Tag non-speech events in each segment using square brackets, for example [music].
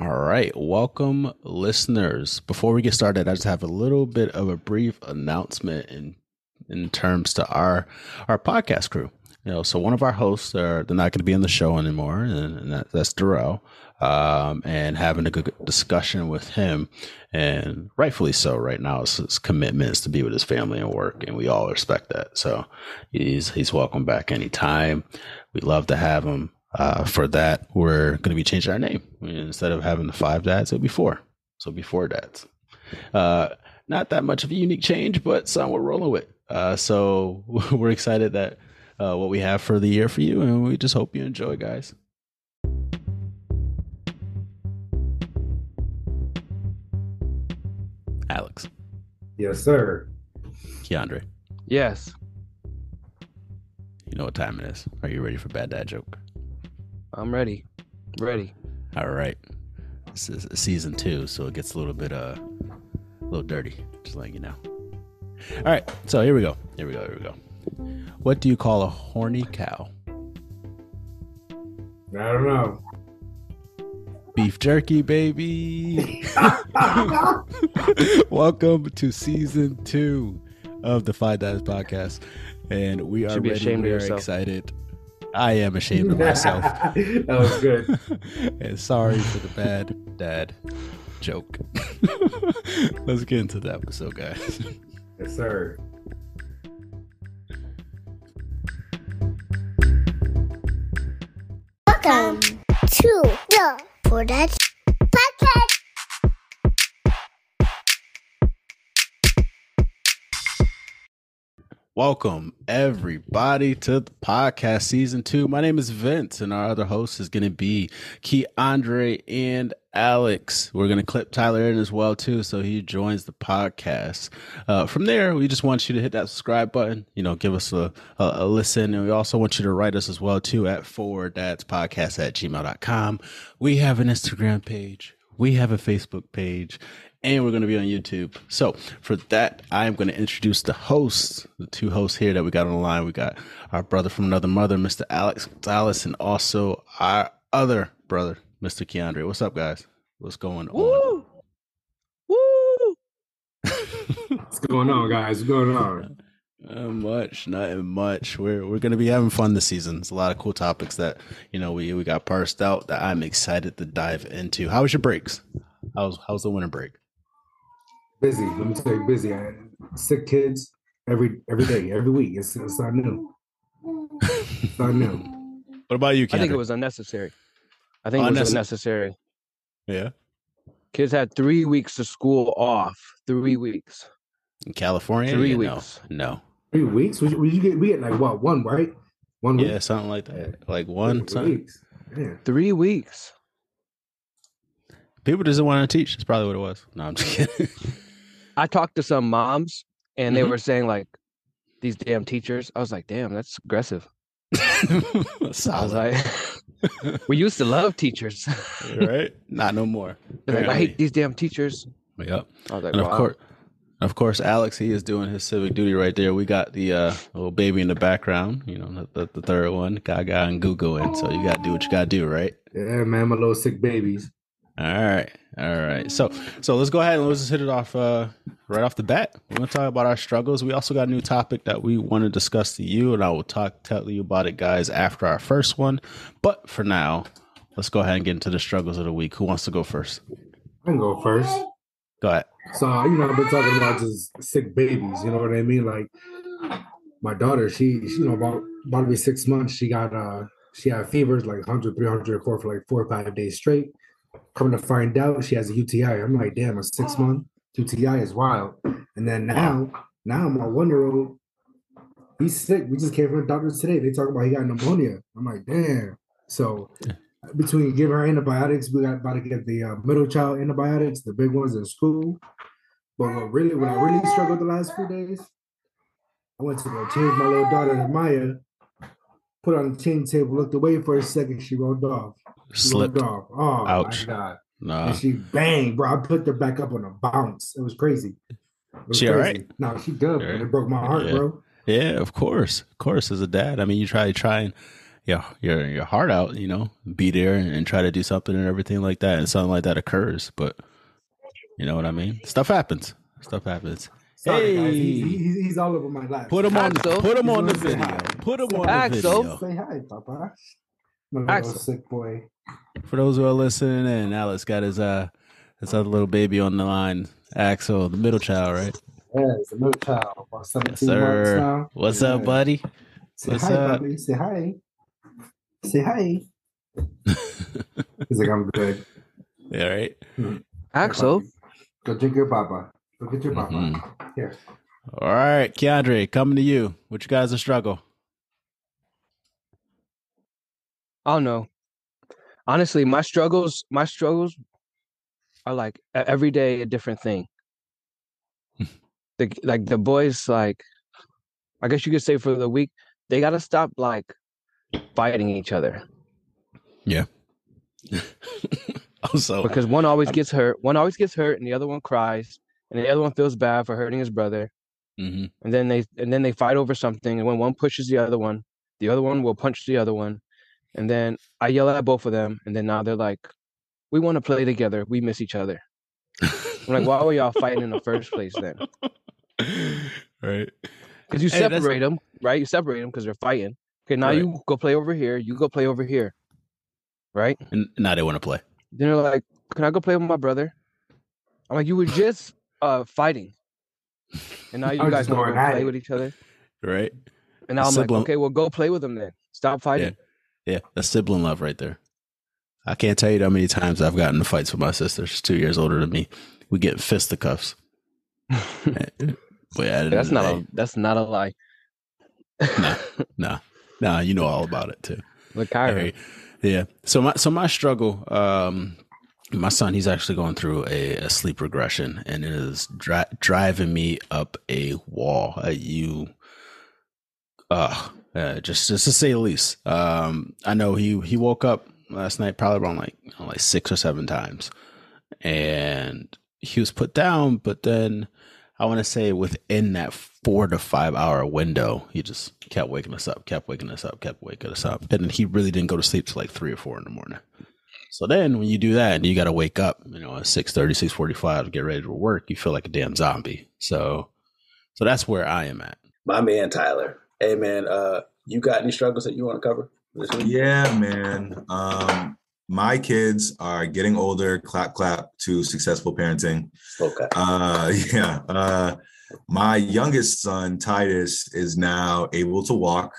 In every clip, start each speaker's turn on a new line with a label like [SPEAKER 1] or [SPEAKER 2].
[SPEAKER 1] All right. Welcome, listeners. Before we get started, I just have a little bit of a brief announcement in in terms to our our podcast crew. You know, so one of our hosts are they're not going to be in the show anymore, and, and that, that's Darrell. Um, and having a good discussion with him, and rightfully so. Right now, his, his commitment is to be with his family and work, and we all respect that. So he's he's welcome back anytime. We love to have him. Uh, for that, we're going to be changing our name. Instead of having the five dads, it'll be four. So it'll be four dads. Uh, not that much of a unique change, but some we're rolling with. Uh, so [laughs] we're excited that uh, what we have for the year for you, and we just hope you enjoy, guys. Alex.
[SPEAKER 2] Yes, sir.
[SPEAKER 1] Keandre.
[SPEAKER 3] Yes.
[SPEAKER 1] You know what time it is. Are you ready for bad dad joke?
[SPEAKER 3] I'm ready. Ready.
[SPEAKER 1] All right. This is season two, so it gets a little bit uh a little dirty, just letting you know. All right, so here we go. Here we go. Here we go. What do you call a horny cow?
[SPEAKER 2] I don't know.
[SPEAKER 1] Beef jerky, baby. [laughs] Welcome to season two of the Five Dads podcast, and we are
[SPEAKER 3] Should be
[SPEAKER 1] ready.
[SPEAKER 3] ashamed of
[SPEAKER 1] We are
[SPEAKER 3] yourself.
[SPEAKER 1] excited. I am ashamed of myself. [laughs]
[SPEAKER 2] that was good. [laughs]
[SPEAKER 1] and sorry for the bad dad joke. [laughs] Let's get into the episode, guys.
[SPEAKER 2] Yes, sir.
[SPEAKER 4] Welcome to the Four Dads Podcast.
[SPEAKER 1] Welcome everybody to the podcast season two. My name is Vince, and our other host is going to be Key Andre and Alex. We're going to clip Tyler in as well too, so he joins the podcast. Uh, from there, we just want you to hit that subscribe button. You know, give us a, a, a listen, and we also want you to write us as well too at four dads podcast at gmail.com. We have an Instagram page. We have a Facebook page and we're going to be on YouTube. So for that, I'm going to introduce the hosts, the two hosts here that we got on the line. We got our brother from another mother, Mr. Alex Gonzalez, and also our other brother, Mr. Keandre. What's up, guys? What's going on?
[SPEAKER 3] Woo! Woo!
[SPEAKER 2] What's going on, guys? What's going on?
[SPEAKER 1] Not much, not much. We're we're gonna be having fun this season. It's a lot of cool topics that you know we we got parsed out that I'm excited to dive into. How was your breaks? How's how's the winter break?
[SPEAKER 2] Busy. Let me tell you, busy. I had sick kids every every day, every week. It's, it's not new. It's not new. [laughs]
[SPEAKER 1] What about you, Keandre?
[SPEAKER 3] I think it was unnecessary. I think it was unnecessary.
[SPEAKER 1] yeah.
[SPEAKER 3] Kids had three weeks of school off. Three weeks.
[SPEAKER 1] In California,
[SPEAKER 3] Three
[SPEAKER 1] Yeah,
[SPEAKER 3] weeks.
[SPEAKER 1] No, no.
[SPEAKER 2] Three weeks? We, we, you get, we get like what? One, right? One week?
[SPEAKER 1] Yeah, something like that. Like one.
[SPEAKER 2] Three
[SPEAKER 1] Something.
[SPEAKER 2] weeks. Yeah.
[SPEAKER 3] Three weeks.
[SPEAKER 1] People doesn't want to teach. That's probably what it was. No, I'm just [laughs] kidding.
[SPEAKER 3] I talked to some moms and they
[SPEAKER 1] Mhm.
[SPEAKER 3] were saying like these damn teachers. I was like, damn, that's aggressive. [laughs] I was like, [laughs] we used to love teachers.
[SPEAKER 1] right? Not no more. [laughs]
[SPEAKER 3] Like, I hate these damn teachers.
[SPEAKER 1] Yep.
[SPEAKER 3] I was like,
[SPEAKER 1] And
[SPEAKER 3] wow.
[SPEAKER 1] of course, of course, Alex, he is doing his civic duty right there. We got the uh, little baby in the background. You know, the, the, the third one, Gaga and Gugu, and so you got to do what you got to do, right?
[SPEAKER 2] Yeah, man, my little sick babies.
[SPEAKER 1] All right, all right. So, so let's go ahead and let's just hit it off uh, right off the bat. We're gonna talk about our struggles. We also got a new topic that we want to discuss to you, and I will talk tell you about it, guys, after our first one. But for now, let's go ahead and get into the struggles of the week. Who wants to go first?
[SPEAKER 2] I can go first.
[SPEAKER 1] Go ahead.
[SPEAKER 2] So you know, I've been talking about just sick babies. You know what I mean? Like my daughter, she, she you know about about to be six months. She got uh she had fevers like 100, 300, for like four or five days straight. Coming to find out, she has a UTI. I'm like, damn, a six month UTI is wild. And then now, now my one year old, he's sick. We just came from the doctor today. They talk about he got pneumonia. I'm like, damn. So between giving her antibiotics, we got about to get the uh, middle child antibiotics, the big ones in school. But what really, when I really struggled the last few days, I went to go change my little daughter to Maya, put on the change table, looked away for a second, she rolled off. She
[SPEAKER 1] Slipped.
[SPEAKER 2] off. Oh
[SPEAKER 1] Ouch.
[SPEAKER 2] my god.
[SPEAKER 1] Nah.
[SPEAKER 2] And she bang, bro. I put her back up on a bounce. It was crazy. It was
[SPEAKER 1] She
[SPEAKER 2] crazy.
[SPEAKER 1] right?
[SPEAKER 2] No, she good,
[SPEAKER 1] All
[SPEAKER 2] man.
[SPEAKER 1] right.
[SPEAKER 2] It broke my heart,
[SPEAKER 1] Yeah.
[SPEAKER 2] bro.
[SPEAKER 1] Yeah, of course, of course. As a dad, I mean, you try try and your your your heart out, you know, be there and, and try to do something and everything like that, and something like that occurs. But you know what I mean? Stuff happens. Stuff happens.
[SPEAKER 2] Sorry, guys.
[SPEAKER 1] Hey.
[SPEAKER 2] He's, he's, he's all over my lap.
[SPEAKER 1] Put him on.
[SPEAKER 3] Axel.
[SPEAKER 1] Put him
[SPEAKER 2] He's
[SPEAKER 1] on the video. Put him on the
[SPEAKER 3] Axel.
[SPEAKER 1] video.
[SPEAKER 2] Say hi, Papa. My little
[SPEAKER 3] Axel.
[SPEAKER 2] sick boy.
[SPEAKER 1] For those who are listening, and Alex got his uh his other little baby on the line, Axel, the middle child, right?
[SPEAKER 2] Yeah, it's a little child, about 17
[SPEAKER 1] Yes, sir.
[SPEAKER 2] months now.
[SPEAKER 1] What's
[SPEAKER 2] Yeah.
[SPEAKER 1] up, buddy?
[SPEAKER 2] Say
[SPEAKER 1] What's
[SPEAKER 2] hi,
[SPEAKER 1] up?
[SPEAKER 2] Bobby. Say hi. Say hi. He's like, I'm good. [laughs]
[SPEAKER 1] Yeah, right.
[SPEAKER 3] Axel,
[SPEAKER 2] Go drink your Papa. Go get your Papa.
[SPEAKER 1] Mhm.
[SPEAKER 2] Here.
[SPEAKER 1] All right, Keandre, coming to you. What you guys a struggle?
[SPEAKER 3] I don't know. Honestly, my struggles, my struggles are like every day a different thing. the like the boys, like I guess you could say for the week, they gotta stop like fighting each other Yeah. [laughs]
[SPEAKER 1] also,
[SPEAKER 3] because one always gets hurt, one always gets hurt, and the other one cries, and the other one feels bad for hurting his brother,
[SPEAKER 1] hmm
[SPEAKER 3] and then they and then they fight over something, and when one pushes the other one, the other one will punch the other one, and then I yell at both of them, and then now they're like, "We want to play together. We miss each other." I'm like, why were y'all fighting in the first place then? [laughs]
[SPEAKER 1] right.
[SPEAKER 3] Because you
[SPEAKER 1] Hey,
[SPEAKER 3] separate them, right? You separate them because they're fighting. Okay, now
[SPEAKER 1] Right.
[SPEAKER 3] you go play over here. You go play over here, right?
[SPEAKER 1] And now they want to play.
[SPEAKER 3] Then they're like, "Can I go play with my brother?" I'm like, "You were just uh fighting, and now [laughs] you guys want to play with each other."
[SPEAKER 1] Right.
[SPEAKER 3] And now I'm like, "Okay, well, go play with them then. Stop fighting."
[SPEAKER 1] Yeah, that's sibling love right there. I can't tell you how many times I've gotten in fights with my sister. She's two years older than me. We get fisticuffs. [laughs] But yeah,
[SPEAKER 3] that's not a that's not a lie.
[SPEAKER 1] Nah. [laughs] nah, nah. You know all about it too.
[SPEAKER 3] Look, Kyra.
[SPEAKER 1] Hey, yeah. So my so my struggle. Um, my son, he's actually going through a, a sleep regression, and it is dri- driving me up a wall. Uh, you, uh, uh, just just to say the least. Um, I know he he woke up last night probably around like know, like six or seven times, and he was put down. But then I want to say within that four to five hour window, he just kept waking us up, kept waking us up, kept waking us up. And he really didn't go to sleep till like three or four in the morning. So then when you do that and you got to wake up, you know, at 6.30, 6.45 to get ready to work, you feel like a damn zombie. So, so that's where I am at.
[SPEAKER 5] My man Tyler. Hey man, uh, you got any struggles that you want to cover this week?
[SPEAKER 6] Yeah, man. Um, my kids are getting older. Clap, clap to successful parenting.
[SPEAKER 5] Okay.
[SPEAKER 6] Uh, [laughs] yeah. Uh, my youngest son Titus is now able to walk.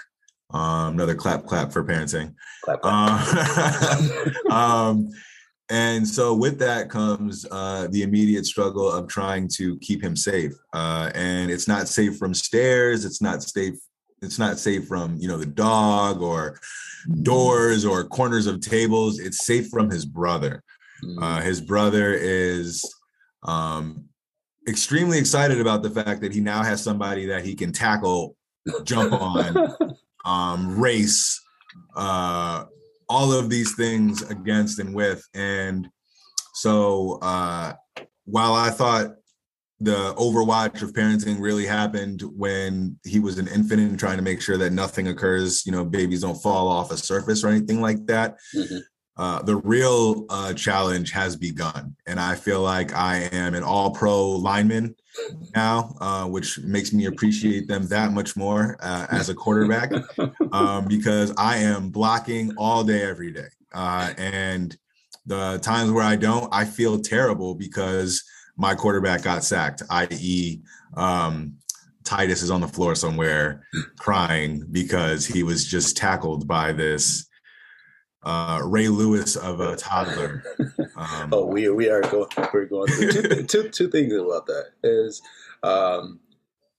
[SPEAKER 6] Um, another clap, clap for parenting.
[SPEAKER 5] Clap, clap.
[SPEAKER 6] Uh, [laughs] um, and so with that comes uh, the immediate struggle of trying to keep him safe. Uh, and it's not safe from stairs. It's not safe. It's not safe from you know the dog or doors or corners of tables. It's safe from his brother.
[SPEAKER 5] Mm,
[SPEAKER 6] Uh, his brother is um, extremely excited about the fact that he now has somebody that he can tackle, jump on, [laughs] um, race, uh, all of these things against and with. And so uh, while I thought the overwatch of parenting really happened when he was an infant and trying to make sure that nothing occurs, you know, babies don't fall off a surface or anything like that.
[SPEAKER 5] Mhm.
[SPEAKER 6] Uh, the real uh, challenge has begun. And I feel like I am an all pro lineman now, uh, which makes me appreciate them that much more uh, as a quarterback [laughs] um, because I am blocking all day, every day. Uh, and the times where I don't, I feel terrible because my quarterback got sacked, i.e., um, Titus is on the floor somewhere crying because he was just tackled by this uh, Ray Lewis of a toddler. Um, [laughs]
[SPEAKER 5] oh, we we are going. We're going through two, [laughs] two two things about that. Is um,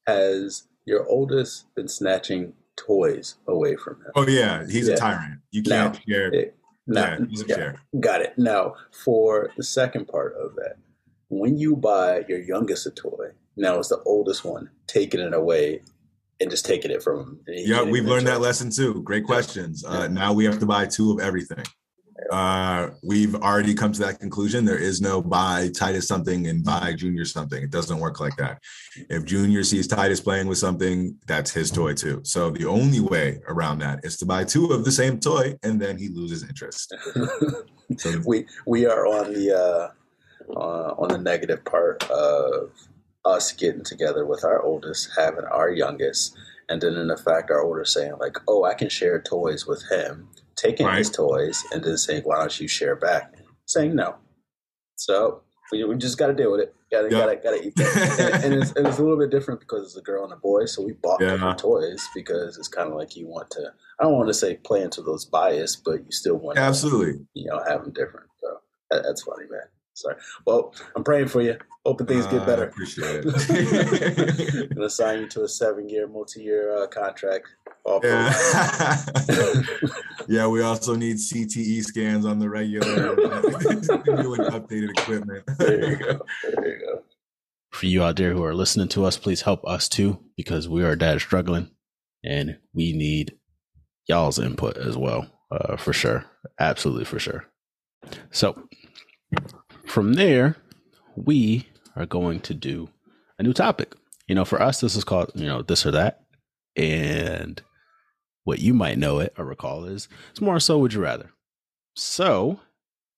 [SPEAKER 5] has your oldest been snatching toys away from him?
[SPEAKER 6] oh yeah, he's
[SPEAKER 5] Yeah.
[SPEAKER 6] a tyrant. You can't share.
[SPEAKER 5] It- now,
[SPEAKER 6] yeah, he's a
[SPEAKER 5] yeah,
[SPEAKER 6] share.
[SPEAKER 5] got it. Now, for the second part of that, when you buy your youngest a toy, now it's the oldest one taking it away and just taking it from him.
[SPEAKER 6] Yeah, we've learned that lesson too. Great questions. Uh,
[SPEAKER 5] Yeah.
[SPEAKER 6] now we have to buy two of everything. Uh, we've already come to that conclusion. There is no buy Titus something and buy Junior something. It doesn't work like that. If Junior sees Titus playing with something, that's his toy too. So the only way around that is to buy two of the same toy, and then he loses interest. [laughs] So
[SPEAKER 5] we we are on the uh, uh, on the negative part of us getting together with our oldest, having our youngest, and then in fact our oldest saying like, "Oh, I can share toys with him," taking his toys, and then saying, "Why don't you share back?" Saying no. So we, we just got to deal with it. Got to
[SPEAKER 6] Yeah.
[SPEAKER 5] gotta gotta eat that. and, and, it's, and it's a little bit different because it's a girl and a boy. So we bought
[SPEAKER 6] Yeah.
[SPEAKER 5] different toys because it's kind of like you want to. I don't want to say play into those bias, but you still want to
[SPEAKER 6] absolutely.
[SPEAKER 5] you know, have them different. So that, that's funny, man. Sorry. Well, I'm praying for you. Hoping things get
[SPEAKER 6] Uh,
[SPEAKER 5] better.
[SPEAKER 6] appreciate it.
[SPEAKER 5] I'm [laughs] gonna sign you to a seven-year, multi-year uh, contract.
[SPEAKER 6] Yeah. [laughs] yeah, we also need CTE scans on the regular. [laughs] New and updated equipment.
[SPEAKER 5] There you go. There you go.
[SPEAKER 1] For you out there who are listening to us, please help us too, because we are dad struggling and we need y'all's input as well, uh, for sure. Absolutely, for sure. So from there, we are going to do a new topic. You know, for us, this is called, you know, this or that. And what you might know it or recall is it's more so would you rather. So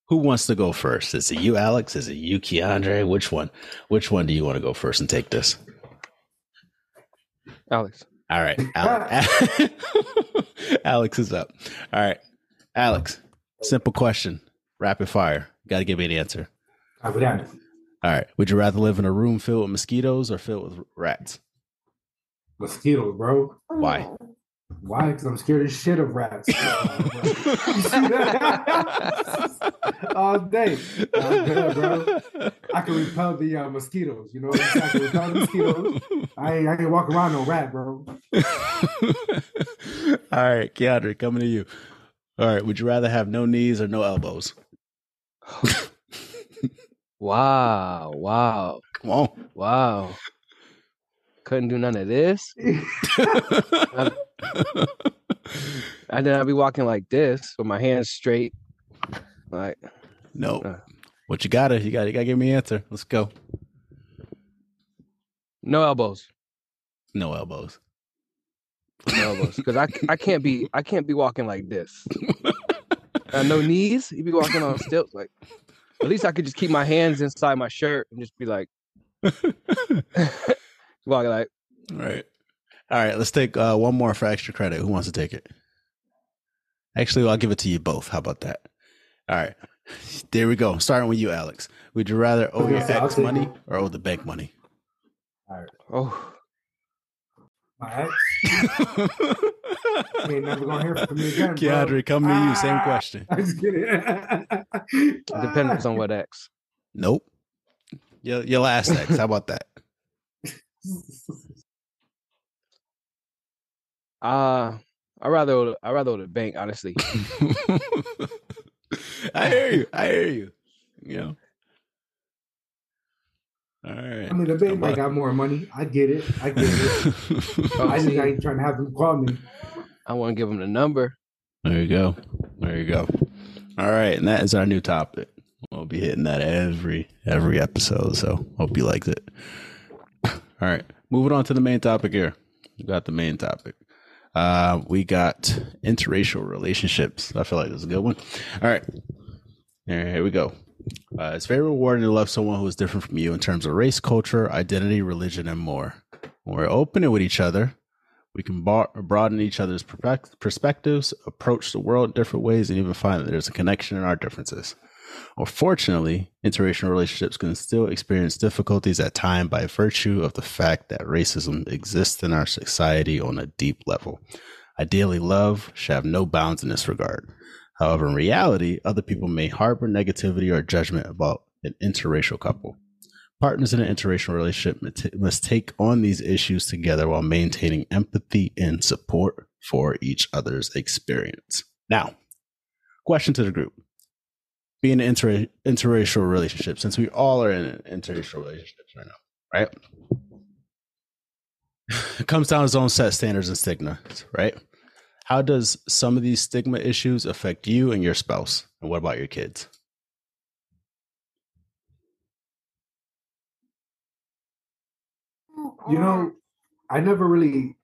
[SPEAKER 1] who wants to go first? Is it you, Alex? Is it you, Keandre? Which one? Which one do you want to go first and take this?
[SPEAKER 3] Alex.
[SPEAKER 1] All right, Alex. [laughs] [laughs] Alex is up. All right, Alex. Simple question, rapid fire. Got to give me an answer.
[SPEAKER 2] Copy that.
[SPEAKER 1] All right. Would you rather live in a room filled with mosquitoes or filled with rats?
[SPEAKER 2] Mosquitoes, bro.
[SPEAKER 1] Why?
[SPEAKER 2] Why? Because I'm scared as shit of rats. [laughs] You see that? [laughs] All day. I'm good, bro. I can repel the uh, mosquitoes. You know, what I'm saying? I can repel the mosquitoes. I ain't, I can walk around no rat, bro. [laughs]
[SPEAKER 1] All right, Keandre, coming to you. All right. Would you rather have no knees or no elbows?
[SPEAKER 3] Wow. Wow.
[SPEAKER 1] Come on.
[SPEAKER 3] Wow. Couldn't do none of this. And then I'd be walking like this with my hands straight. Like,
[SPEAKER 1] no.
[SPEAKER 3] Uh.
[SPEAKER 1] What you gotta? You gotta. You gotta give me an answer. Let's go.
[SPEAKER 3] no elbows.
[SPEAKER 1] No elbows.
[SPEAKER 3] No elbows. Because I, I can't be I can't be walking like this. [laughs] Uh, no knees. You be walking on stilts. Like at least I could just keep my hands inside my shirt and just be like [laughs] walking like
[SPEAKER 1] All right. All right. Let's take uh, one more for extra credit. Who wants to take it? Actually, I'll give it to you both. How about that? All right. [laughs] There we go. Starting with you, Alex. Would you rather owe your ex money
[SPEAKER 2] it.
[SPEAKER 1] or owe the bank money? All right.
[SPEAKER 3] Oh
[SPEAKER 2] My ex [laughs] ain't never gonna hear from me again. bro.
[SPEAKER 1] Keandre, coming to you. Same
[SPEAKER 2] Ah!
[SPEAKER 1] question.
[SPEAKER 2] I'm just kidding.
[SPEAKER 3] it depends on what ex.
[SPEAKER 1] Nope. Your, your last ex. How about that? [laughs]
[SPEAKER 3] Uh I rather owe I rather owe the bank, honestly. [laughs]
[SPEAKER 1] I hear you. I hear you. You know. All right.
[SPEAKER 2] I mean, the bank might got more money. I get it. I get it. [laughs] I just
[SPEAKER 3] see,
[SPEAKER 2] ain't trying to have them call me.
[SPEAKER 3] I want to give them the number.
[SPEAKER 1] There you go. There you go. All right, and that is our new topic. We'll be hitting that every every episode. So hope you liked it. All right, moving on to the main topic here. We got the main topic. Uh, we got interracial relationships. I feel like this is a good one. All right, here, here we go. Uh, it's very rewarding to love someone who is different from you in terms of race, culture, identity, religion, and more. When we're open with each other, we can bar- broaden each other's perspec- perspectives, approach the world different ways, and even find that there's a connection in our differences. Unfortunately, interracial relationships can still experience difficulties at times by virtue of the fact that racism exists in our society on a deep level. Ideally, love should have no bounds in this regard. However, in reality, other people may harbor negativity or judgment about an interracial couple. Partners in an interracial relationship must- take on these issues together while maintaining empathy and support for each other's experience. Now, question to the group. Being an inter- interracial relationship, since we all are in interracial relationships right now, right? It [sighs] comes down to its own set standards and stigmas, right? How does some of these stigma issues affect you and your spouse? And what about your kids?
[SPEAKER 2] You know, I never really,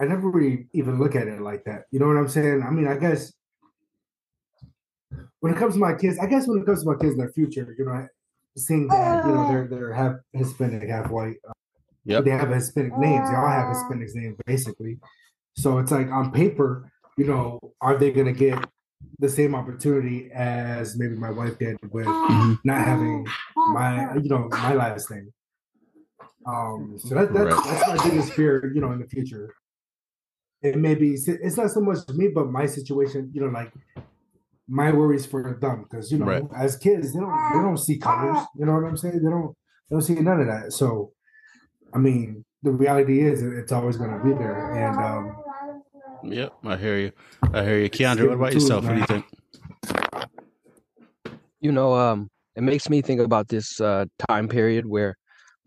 [SPEAKER 2] I never really even look at it like that. You know what I'm saying? I mean, I guess when it comes to my kids, I guess when it comes to my kids in their future, you know, seeing that you know they're they're half Hispanic, half white. Uh,
[SPEAKER 1] Yep.
[SPEAKER 2] They have Hispanic names. They all have Hispanic names, basically. So it's like on paper, you know, are they going to get the same opportunity as maybe my wife did with
[SPEAKER 1] Mhm.
[SPEAKER 2] not having my, you know, my last name? Um, so that, that's
[SPEAKER 1] Right.
[SPEAKER 2] that's my biggest fear, you know, in the future. It may be it's not so much me, but my situation, you know, like my worries for them because you know,
[SPEAKER 1] Right.
[SPEAKER 2] as kids, they don't they don't see colors. You know what I'm saying? They don't they don't see none of that. So, I mean, the reality is it's always going to be there. And um,
[SPEAKER 1] Yep, I hear you. I hear you. Keandre. what about yourself? What do you think?
[SPEAKER 3] You know, um, it makes me think about this uh, time period where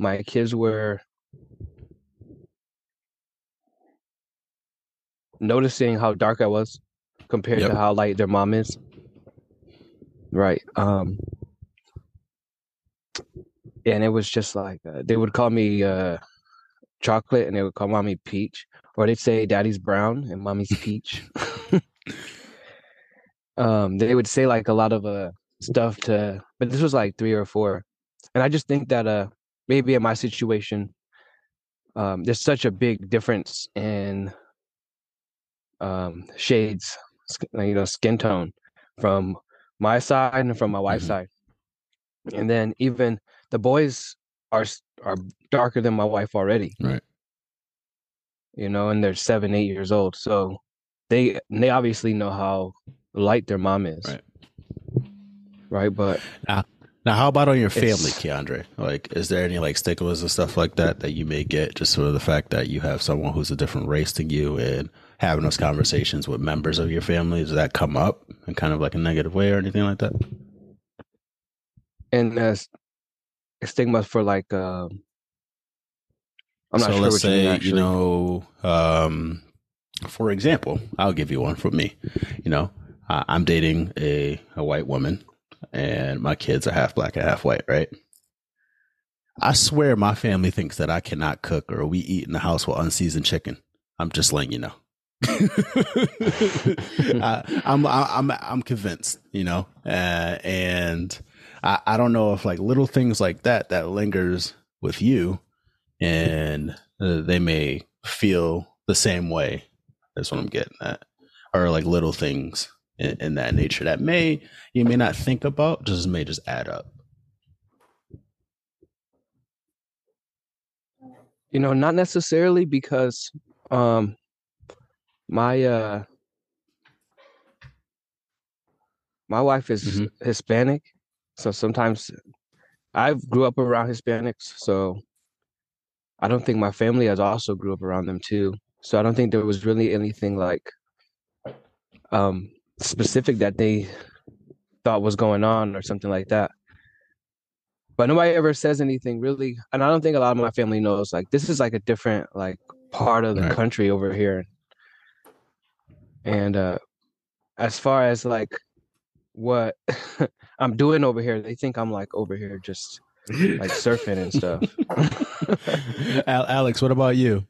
[SPEAKER 3] my kids were noticing how dark I was compared
[SPEAKER 1] Yep.
[SPEAKER 3] to how light their mom is. Right. Um, and it was just like uh, they would call me uh, chocolate, and they would call mommy peach, or they'd say daddy's brown and mommy's peach. um, they would say like a lot of uh stuff to, but this was like three or four, and I just think that uh maybe in my situation, um, there's such a big difference in um shades, you know, skin tone from my side and from my wife's
[SPEAKER 1] Mhm.
[SPEAKER 3] side, and then even the boys are are darker than my wife already.
[SPEAKER 1] Right.
[SPEAKER 3] You know, and they're seven, eight years old, so they they obviously know how light their mom is.
[SPEAKER 1] Right.
[SPEAKER 3] Right, but
[SPEAKER 1] Now, how about on your family,
[SPEAKER 3] It's-
[SPEAKER 1] Keandre? Like, is there any like stigmas and stuff like that that you may get just for the fact that you have someone who's a different race than you and having those conversations with members of your family? Does that come up in kind of like a negative way or anything like that?
[SPEAKER 3] and uh, stigmas for like um I'm not
[SPEAKER 1] so
[SPEAKER 3] sure
[SPEAKER 1] let's
[SPEAKER 3] what you mean
[SPEAKER 1] say, you know, um, for example, I'll give you one for me. You know, I'm dating a, a white woman and my kids are half black and half white, right? I swear my family thinks that I cannot cook or we eat in the house with unseasoned chicken. I'm just letting you know. [laughs] I, I'm I'm I'm convinced, you know, uh, and I, I don't know if like little things like that that lingers with you, and uh, they may feel the same way. That's what I'm getting at, or like little things in, in that nature that may you may not think about, just may just add up.
[SPEAKER 3] you know, not necessarily because um my uh my wife is
[SPEAKER 1] Mhm.
[SPEAKER 3] Hispanic, so sometimes I grew up around Hispanics, so I don't think my family has also grew up around them too. So I don't think there was really anything like um specific that they thought was going on or something like that. But nobody ever says anything really, and I don't think a lot of my family knows. Like this is like a different like part of the
[SPEAKER 1] Right.
[SPEAKER 3] country over here. And uh as far as like what [laughs] I'm doing over here, they think I'm like over here just like surfing and stuff. [laughs]
[SPEAKER 1] Alex, what about you?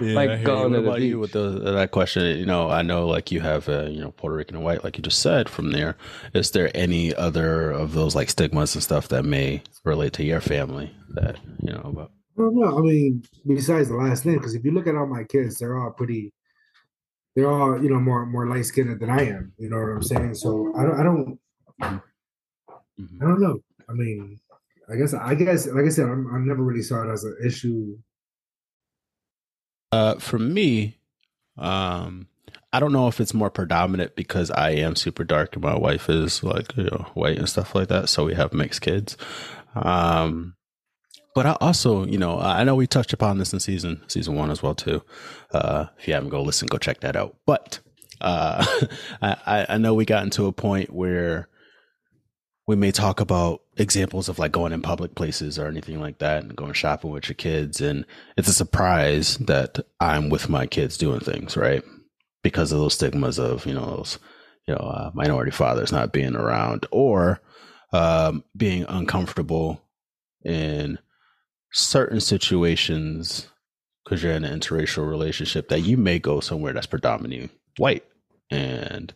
[SPEAKER 1] Yeah,
[SPEAKER 3] Like
[SPEAKER 1] I you.
[SPEAKER 3] going to the
[SPEAKER 1] about you
[SPEAKER 3] beach.
[SPEAKER 1] with the, that question? You know, I know like you have uh, you know Puerto Rican and white, like you just said. From there, is there any other of those like stigmas and stuff that may relate to your family that you know about?
[SPEAKER 2] I don't know. I mean, besides the last name, because if you look at all my kids, they're all pretty. They're all, you know, more more light skinned than I am. You know what I'm saying? So I don't, I don't, I don't know. I mean, I guess, I guess, like I said, I'm, I never really saw it as an issue.
[SPEAKER 1] Uh, for me, um, I don't know if it's more predominant because I am super dark and my wife is like you know white and stuff like that. So we have mixed kids. Um, but I also, you know, I know we touched upon this in season season one as well too. Uh, if you haven't go listen, go check that out. But uh, [laughs] I, I- I know we got into a point where we may talk about examples of like going in public places or anything like that and going shopping with your kids and it's a surprise that I'm with my kids doing things, right? Because of those stigmas of, you know, those you know uh, minority fathers not being around or um, being uncomfortable in certain situations because you're in an interracial relationship that you may go somewhere that's predominantly white and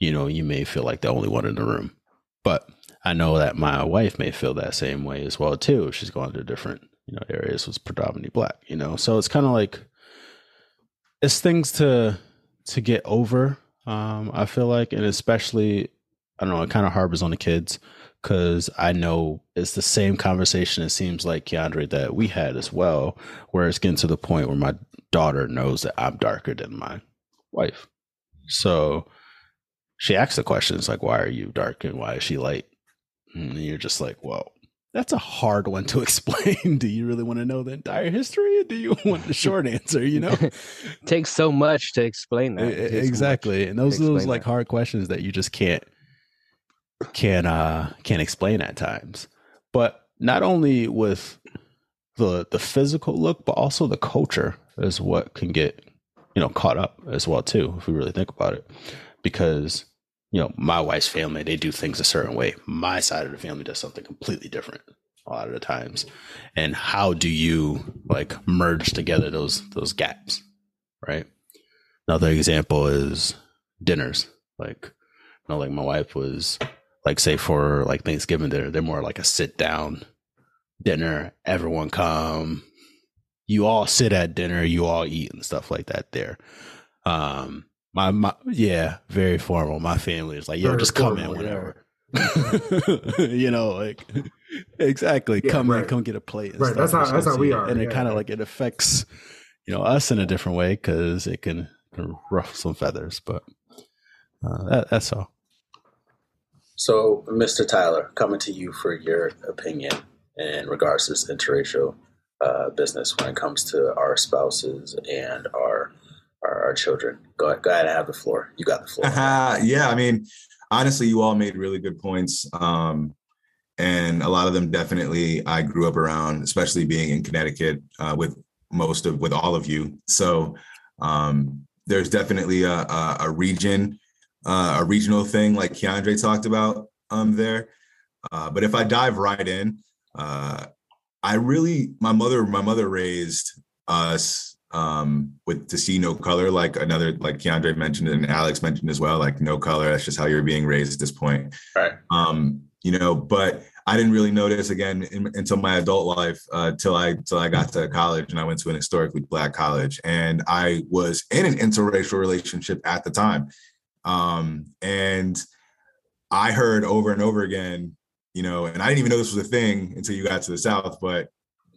[SPEAKER 1] you know you may feel like the only one in the room but i know that my wife may feel that same way as well too if she's going to different you know areas was predominantly black you know so it's kind of like it's things to to get over um i feel like and especially i don't know it kind of harbors on the kids because I know it's the same conversation. It seems like Keandre that we had as well, where it's getting to the point where my daughter knows that I'm darker than my wife. So she asks the questions like, "Why are you dark and why is she light?" And you're just like, whoa, that's a hard one to [laughs] explain. do you really want to know the entire history, or do you [laughs] want the short answer? You know, [laughs]
[SPEAKER 3] takes so much to explain that.
[SPEAKER 1] exactly, and those are those like that. hard questions that you just can't can uh can't explain at times. But not only with the the physical look, but also the culture is what can get you know caught up as well too, if we really think about it. Because you know, my wife's family they do things a certain way. My side of the family does something completely different a lot of the times. And how do you like merge together those those gaps, right? Another example is dinners. Like, you know, like my wife was like say for like Thanksgiving dinner, they're more like a sit down dinner. Everyone come, you all sit at dinner, you all eat and stuff like that. There, um, my my yeah, very formal. My family is like, yo, just come in whenever. [laughs] you know, like exactly. Yeah, come right. in, come get a plate.
[SPEAKER 2] right. That's how that's how we are.
[SPEAKER 1] And yeah. it kind of like it affects, you know, us in a different way because it can, can ruffle some feathers. But uh, that, that's all.
[SPEAKER 5] So, Mr. Tyler, coming to you for your opinion in regards to this interracial uh, business when it comes to our spouses and our our, our children. Go ahead, go ahead and have the floor. You got the floor. [laughs]
[SPEAKER 6] yeah, I mean, honestly, you all made really good points. Um, and a lot of them definitely I grew up around, especially being in Connecticut uh, with most of with all of you. So um, there's definitely a, a, a region uh, a regional thing like Keandre talked about um, there. Uh, but if I dive right in, uh, I really my mother my mother raised us um, with to see no color, like another like Keandre mentioned and Alex mentioned as well, like no color. That's just how you're being raised at this point.
[SPEAKER 5] Right.
[SPEAKER 6] Um, you know, but I didn't really notice again in, until my adult life, uh, till I till I got to college and I went to an historically black college, and I was in an interracial relationship at the time. Um, and I heard over and over again, you know, and I didn't even know this was a thing until you got to the South, but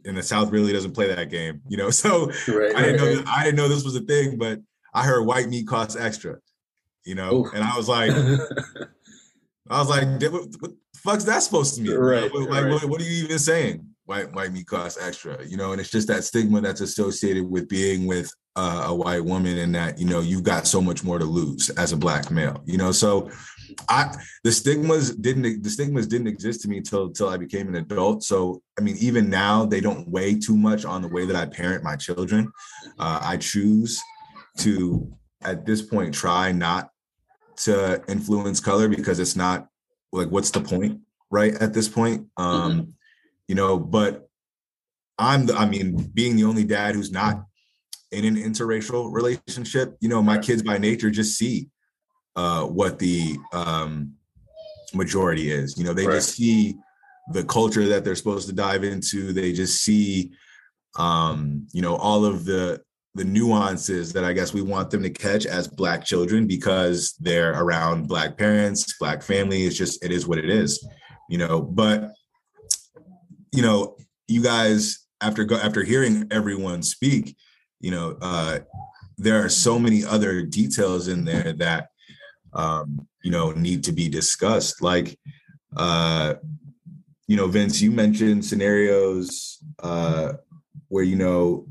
[SPEAKER 6] in the South really doesn't play that game, you know. [laughs] So right, I didn't know. I didn't know this was a thing, but I heard white meat costs extra, you know, Oof. and I was like, [laughs] I was like, what, what the fuck's that supposed to mean?
[SPEAKER 5] Right.
[SPEAKER 6] Like,
[SPEAKER 5] right.
[SPEAKER 6] What, what, are you even saying? White white meat costs extra, you know, and it's just that stigma that's associated with being with uh, a white woman and that you know you've got so much more to lose as a black male you know? So i the stigmas didn't the stigmas didn't exist to me till till i became an adult. So i mean even now they don't weigh too much on the way that i parent my children. Uh, i choose to at this point try not to influence color because it's not like what's the point right at this point? Um mm-hmm. you know but i'm the i mean being the only dad who's not in an interracial relationship, you know, my kids by nature just see uh, what the um, majority is. You know, they right. just see the culture that they're supposed to dive into. They just see, um, you know, all of the the nuances that I guess we want them to catch as black children because they're around black parents, black family. It's just it is what it is, you know. But you know, you guys after go after hearing everyone speak, you know, uh, there are so many other details in there that um, you know need to be discussed. Like, uh, you know, Vince, you mentioned scenarios uh, where you know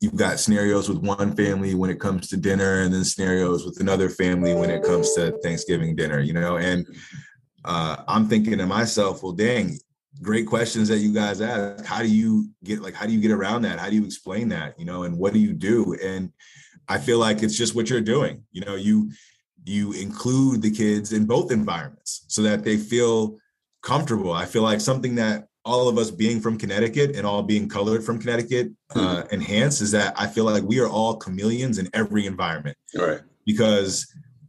[SPEAKER 6] you've got scenarios with one family when it comes to dinner, and then scenarios with another family when it comes to Thanksgiving dinner. You know, and uh, I'm thinking to myself, well, dang, great questions that you guys ask how do you get like how do you get around that how do you explain that you know and what do you do and i feel like it's just what you're doing you know you you include the kids in both environments so that they feel comfortable. I feel like something that all of us being from Connecticut and all being colored from Connecticut uh,
[SPEAKER 1] Mm-hmm.
[SPEAKER 6] enhance is that I feel like we are all chameleons in every environment
[SPEAKER 1] Right.
[SPEAKER 6] because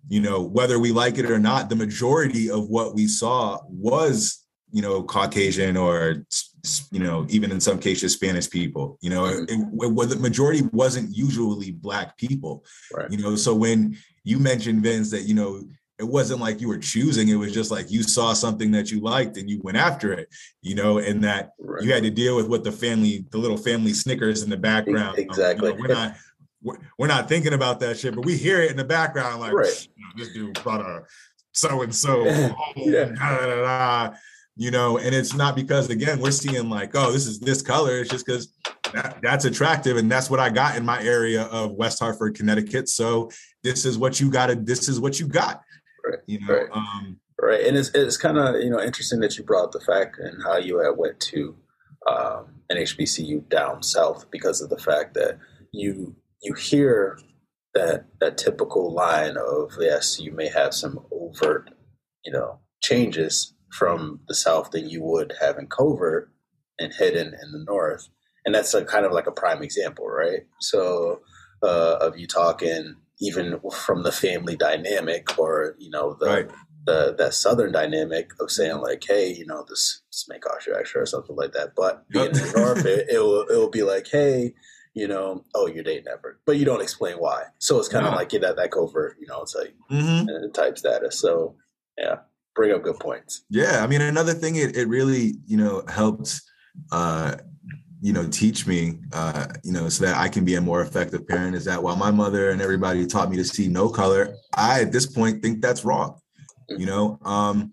[SPEAKER 6] you know whether we like it or not the majority of what we saw was you know caucasian or you know even in some cases spanish people you know well, the majority wasn't usually black people
[SPEAKER 1] Right.
[SPEAKER 6] you know so when you mentioned vince that you know it wasn't like you were choosing it was just like you saw something that you liked and you went after it you know and that
[SPEAKER 1] Right.
[SPEAKER 6] you had to deal with what the family the little family snickers in the background Um, you know,
[SPEAKER 1] Exactly.
[SPEAKER 6] we're not we're, we're not thinking about that shit but we hear it in the background like
[SPEAKER 1] Right.
[SPEAKER 6] this dude brought a so and so. You know and it's not because again we're seeing like oh this is this color it's just because that, that's attractive and that's what i got in my area of west hartford connecticut so this is what you got to this is what you got
[SPEAKER 1] Right,
[SPEAKER 6] you know
[SPEAKER 1] right.
[SPEAKER 6] um
[SPEAKER 1] Right, and it's it's kind of you know interesting that you brought up the fact and how you had went to um, an HBCU down south because of the fact that you you hear that that typical line of yes you may have some overt you know changes from the south than you would have in covert and hidden in the north and that's a kind of like a prime example right so uh, of you talking even from the family dynamic or you know the
[SPEAKER 6] right
[SPEAKER 1] the that southern dynamic of saying like, hey, you know, this this may cost you extra or something like that. But being in the north, it, it will it will be like, hey, you know, oh, you're dating Everett, but you don't explain why. So it's kind of like yeah, that that covert, you know, it's like
[SPEAKER 6] Mhm.
[SPEAKER 1] uh, type status. So yeah, bring up good points.
[SPEAKER 6] Yeah, I mean, another thing it, it really, you know, helped, uh, you know, teach me, uh, you know, so that I can be a more effective parent is that while my mother and everybody taught me to see no color, I at this point think that's wrong. You know, um,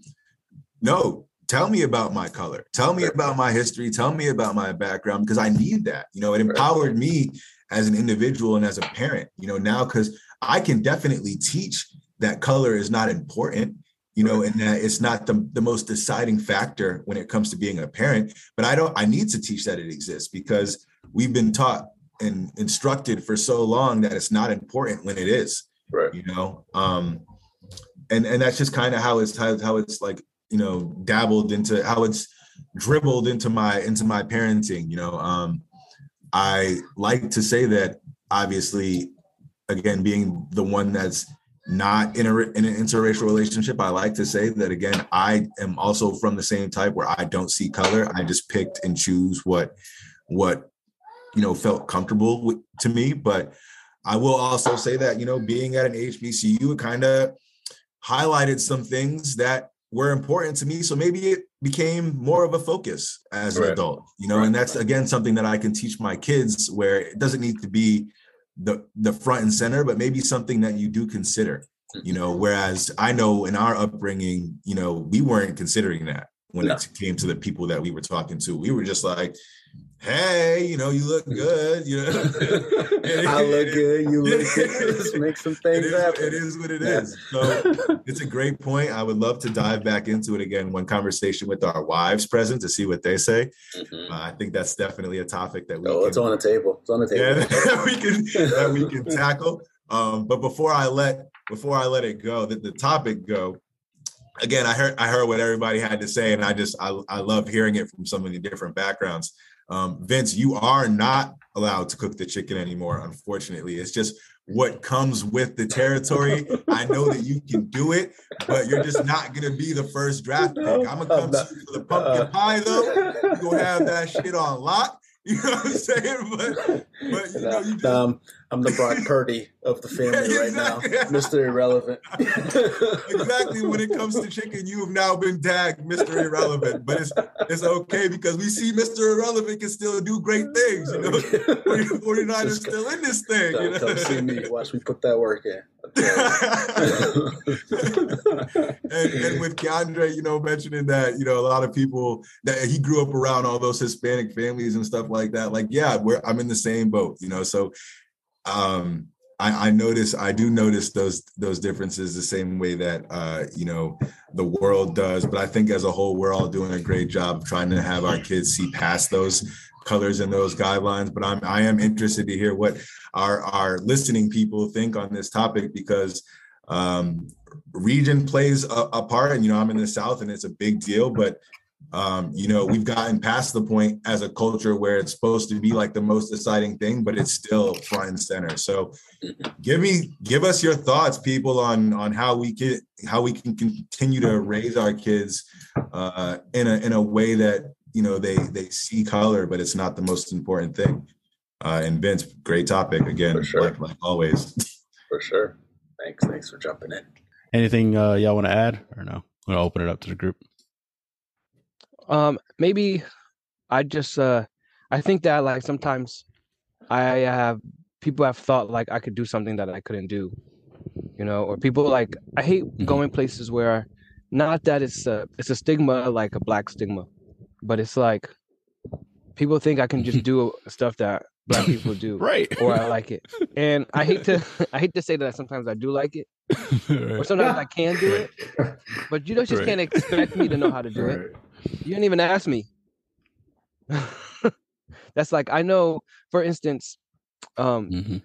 [SPEAKER 6] no, tell me about my color, tell me about my history, tell me about my background because I need that. You know, it empowered me as an individual and as a parent. You know, now because I can definitely teach that color is not important you know, and that it's not the, the most deciding factor when it comes to being a parent. But I don't, I need to teach that it exists because we've been taught and instructed for so long that it's not important when it is,
[SPEAKER 1] Right.
[SPEAKER 6] you know. Um, and and that's just kind of how it's how, how it's like, you know, dabbled into how it's dribbled into my into my parenting, you know. Um, I like to say that obviously, again, being the one that's not in, a, in an interracial relationship, I like to say that again, I am also from the same type where I don't see color. I just picked and choose what what you know felt comfortable with, to me. But I will also say that you know being at an HBCU, it kind of highlighted some things that were important to me. So maybe it became more of a focus as an adult, you know,
[SPEAKER 1] Right.
[SPEAKER 6] and that's again something that I can teach my kids where it doesn't need to be the the front and center, but maybe something that you do consider, you know. Whereas I know in our upbringing, you know, we weren't considering that when
[SPEAKER 1] No.
[SPEAKER 6] it came to the people that we were talking to. We were just like, "Hey, you know, you look [laughs] good," you know.
[SPEAKER 1] I look good. You look [laughs] good. [laughs] Let's make some things
[SPEAKER 6] is,
[SPEAKER 1] happen.
[SPEAKER 6] it is what it
[SPEAKER 1] Yeah.
[SPEAKER 6] is. So it's a great point. I would love to dive back into it again one conversation with our wives present to see what they say.
[SPEAKER 1] Mhm.
[SPEAKER 6] Uh, I think that's definitely a topic that we
[SPEAKER 1] Oh,
[SPEAKER 6] can,
[SPEAKER 1] it's on the table. It's on the
[SPEAKER 6] yeah,
[SPEAKER 1] table.
[SPEAKER 6] that we can that we can tackle. Um, but before I let before I let it go, the, the topic go. Again, I heard I heard what everybody had to say, and I just I, I love hearing it from so many different backgrounds. Um, Vince, you are not allowed to cook the chicken anymore. Unfortunately, it's just what comes with the territory. I know that you can do it, but you're just not gonna be the first draft pick. I'm gonna come to you for the pumpkin pie though. You're gonna have that shit on lock. [laughs] You know what I'm saying? But but you know, you just,
[SPEAKER 1] um, I'm the Brock [laughs] Purdy of the family
[SPEAKER 6] Yeah,
[SPEAKER 1] right now. [laughs] Mr. Irrelevant.
[SPEAKER 6] exactly when it comes to chicken, you have now been tagged Mr. Irrelevant. But it's it's okay because we see Mr. Irrelevant can still do great things. You know, 49ers
[SPEAKER 1] Just
[SPEAKER 6] still in this thing. You
[SPEAKER 1] Come,
[SPEAKER 6] know?
[SPEAKER 1] come see me. Watch me put that work in. [laughs]
[SPEAKER 6] and, and with Keandre, you know, mentioning that, you know, a lot of people that he grew up around all those Hispanic families and stuff like that. Like, yeah, we're I'm in the same boat, you know. So um I, I notice I do notice those those differences the same way that uh, you know the world does. But I think as a whole, we're all doing a great job trying to have our kids see past those colors and those guidelines. But I'm I am interested to hear what our our listening people think on this topic because Um, region plays a, a part, and you know I'm in the South, and it's a big deal. But um, you know we've gotten past the point as a culture where it's supposed to be like the most exciting thing, but it's still front and center. So give me give us your thoughts, people, on on how we can how we can continue to raise our kids uh, in a in a way that you know they they see color, but it's not the most important thing. Uh, and Vince, great topic again,
[SPEAKER 5] For sure.
[SPEAKER 6] like, like always. [laughs]
[SPEAKER 5] For sure. Thanks. Thanks for jumping in.
[SPEAKER 1] Anything uh, y'all want to add or no? I'm gonna open it up to the group.
[SPEAKER 3] Um, maybe I just uh I think that like sometimes I have people have thought like I could do something that I couldn't do. You know, or people like I hate
[SPEAKER 1] Mhm.
[SPEAKER 3] going places where not that it's a it's a stigma like a black stigma, but it's like people think I can just [laughs] do stuff that black people do
[SPEAKER 1] Right.
[SPEAKER 3] or I like it. And I hate to [laughs] [laughs] I hate to say that sometimes I do like it or sometimes I can do it, but you just
[SPEAKER 1] Right.
[SPEAKER 3] can't expect me to know how to do it. You didn't even ask me. That's like I know, for instance, um,
[SPEAKER 1] Mhm.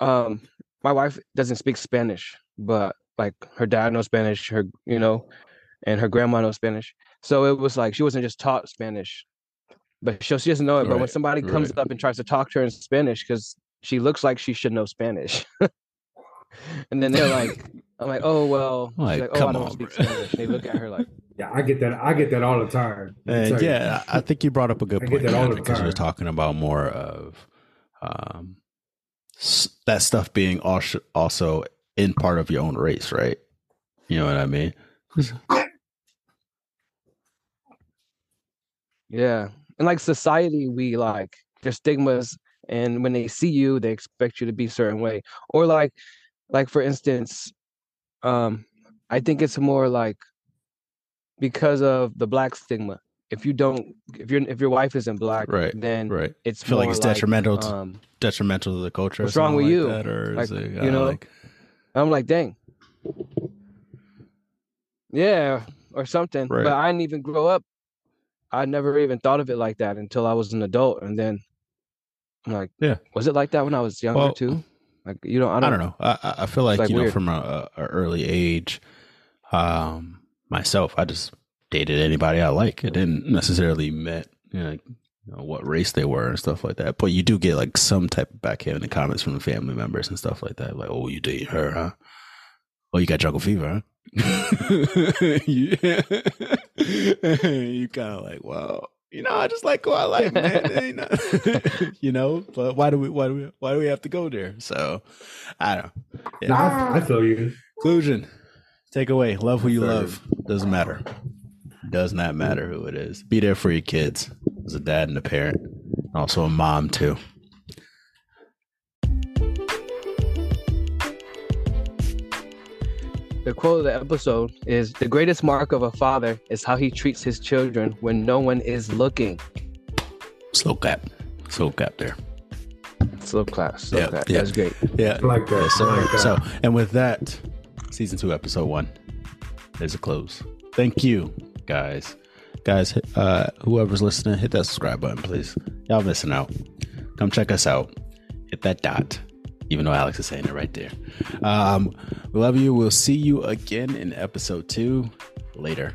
[SPEAKER 3] um, my wife doesn't speak Spanish, but like her dad knows Spanish, her you know, and her grandma knows Spanish. So it was like she wasn't just taught Spanish, but she, she doesn't know it. But when
[SPEAKER 1] Right,
[SPEAKER 3] somebody comes
[SPEAKER 1] right.
[SPEAKER 3] up and tries to talk to her in Spanish, because she looks like she should know Spanish, [laughs] and then they're like, "I'm like, oh well," she's
[SPEAKER 1] Like,
[SPEAKER 3] like, "Oh,
[SPEAKER 1] come
[SPEAKER 3] I don't
[SPEAKER 1] on,
[SPEAKER 3] speak
[SPEAKER 1] bro."
[SPEAKER 3] Spanish." And they look at her like, [laughs]
[SPEAKER 2] Yeah, I get that. I get that all the time. Let
[SPEAKER 1] And
[SPEAKER 2] tell
[SPEAKER 1] yeah, I I think you brought up a good
[SPEAKER 2] I get
[SPEAKER 1] point
[SPEAKER 2] that all the
[SPEAKER 1] because you're talking about more of um, that stuff being also also in part of your own race, right? You know what I mean? [laughs]
[SPEAKER 3] Yeah. And like society, we like there's stigmas and when they see you, they expect you to be a certain way. Or like like for instance, um, I think it's more like because of the black stigma. If you don't if your if your wife isn't black,
[SPEAKER 1] Right,
[SPEAKER 3] then
[SPEAKER 1] Right.
[SPEAKER 3] it's
[SPEAKER 1] feel like it's detrimental to,
[SPEAKER 3] um
[SPEAKER 1] detrimental to the culture.
[SPEAKER 3] what's wrong with
[SPEAKER 1] like
[SPEAKER 3] you?
[SPEAKER 1] That, or
[SPEAKER 3] Like,
[SPEAKER 1] it
[SPEAKER 3] you know,
[SPEAKER 1] like,
[SPEAKER 3] I'm like, dang. Yeah, or something.
[SPEAKER 1] Right.
[SPEAKER 3] But I didn't even grow up. I never even thought of it like that until I was an adult. And then I'm like,
[SPEAKER 1] Yeah.
[SPEAKER 3] was it like that when I was younger
[SPEAKER 1] Well,
[SPEAKER 3] too? Like, you know, I
[SPEAKER 1] I
[SPEAKER 3] don't,
[SPEAKER 1] don't, know. I, I- I feel like,
[SPEAKER 3] like
[SPEAKER 1] you know from a, a, early age, um, myself, I just dated anybody I like. It didn't necessarily met you know, you know, what race they were and stuff like that. But you do get like some type of backhand in the comments from the family members and stuff like that. Like, oh, you dating her, huh? Oh, you got jungle fever, huh? [laughs] yeah. [laughs] you kind of like, well, you know, I just like who I like, man. [laughs] You know? but why do we, why do we, why do we have to go there? So, I don't. know. Yeah.
[SPEAKER 2] Nah, I, feel you.
[SPEAKER 1] Conclusion. Take away. Love who you love. Doesn't matter. Does not matter who it is. Be there for your kids. As a dad and a parent. Also a mom too.
[SPEAKER 3] The quote of the episode is the greatest mark of a father is how he treats his children when no one is looking.
[SPEAKER 1] Slow clap. Slow clap there.
[SPEAKER 3] Slow clap. Slow
[SPEAKER 1] Yeah,
[SPEAKER 3] clap.
[SPEAKER 1] yeah.
[SPEAKER 3] That's great.
[SPEAKER 1] Yeah.
[SPEAKER 2] I like that.
[SPEAKER 1] Yes, sir.
[SPEAKER 2] I like that.
[SPEAKER 1] So, and with that, season two, episode one is a close. Thank you, guys. Guys, uh, whoever's listening, hit that subscribe button, please. Y'all missing out. Come check us out. Hit that dot. Even though Alex is saying it right there. Um, we love you. We'll see you again in episode two. Later.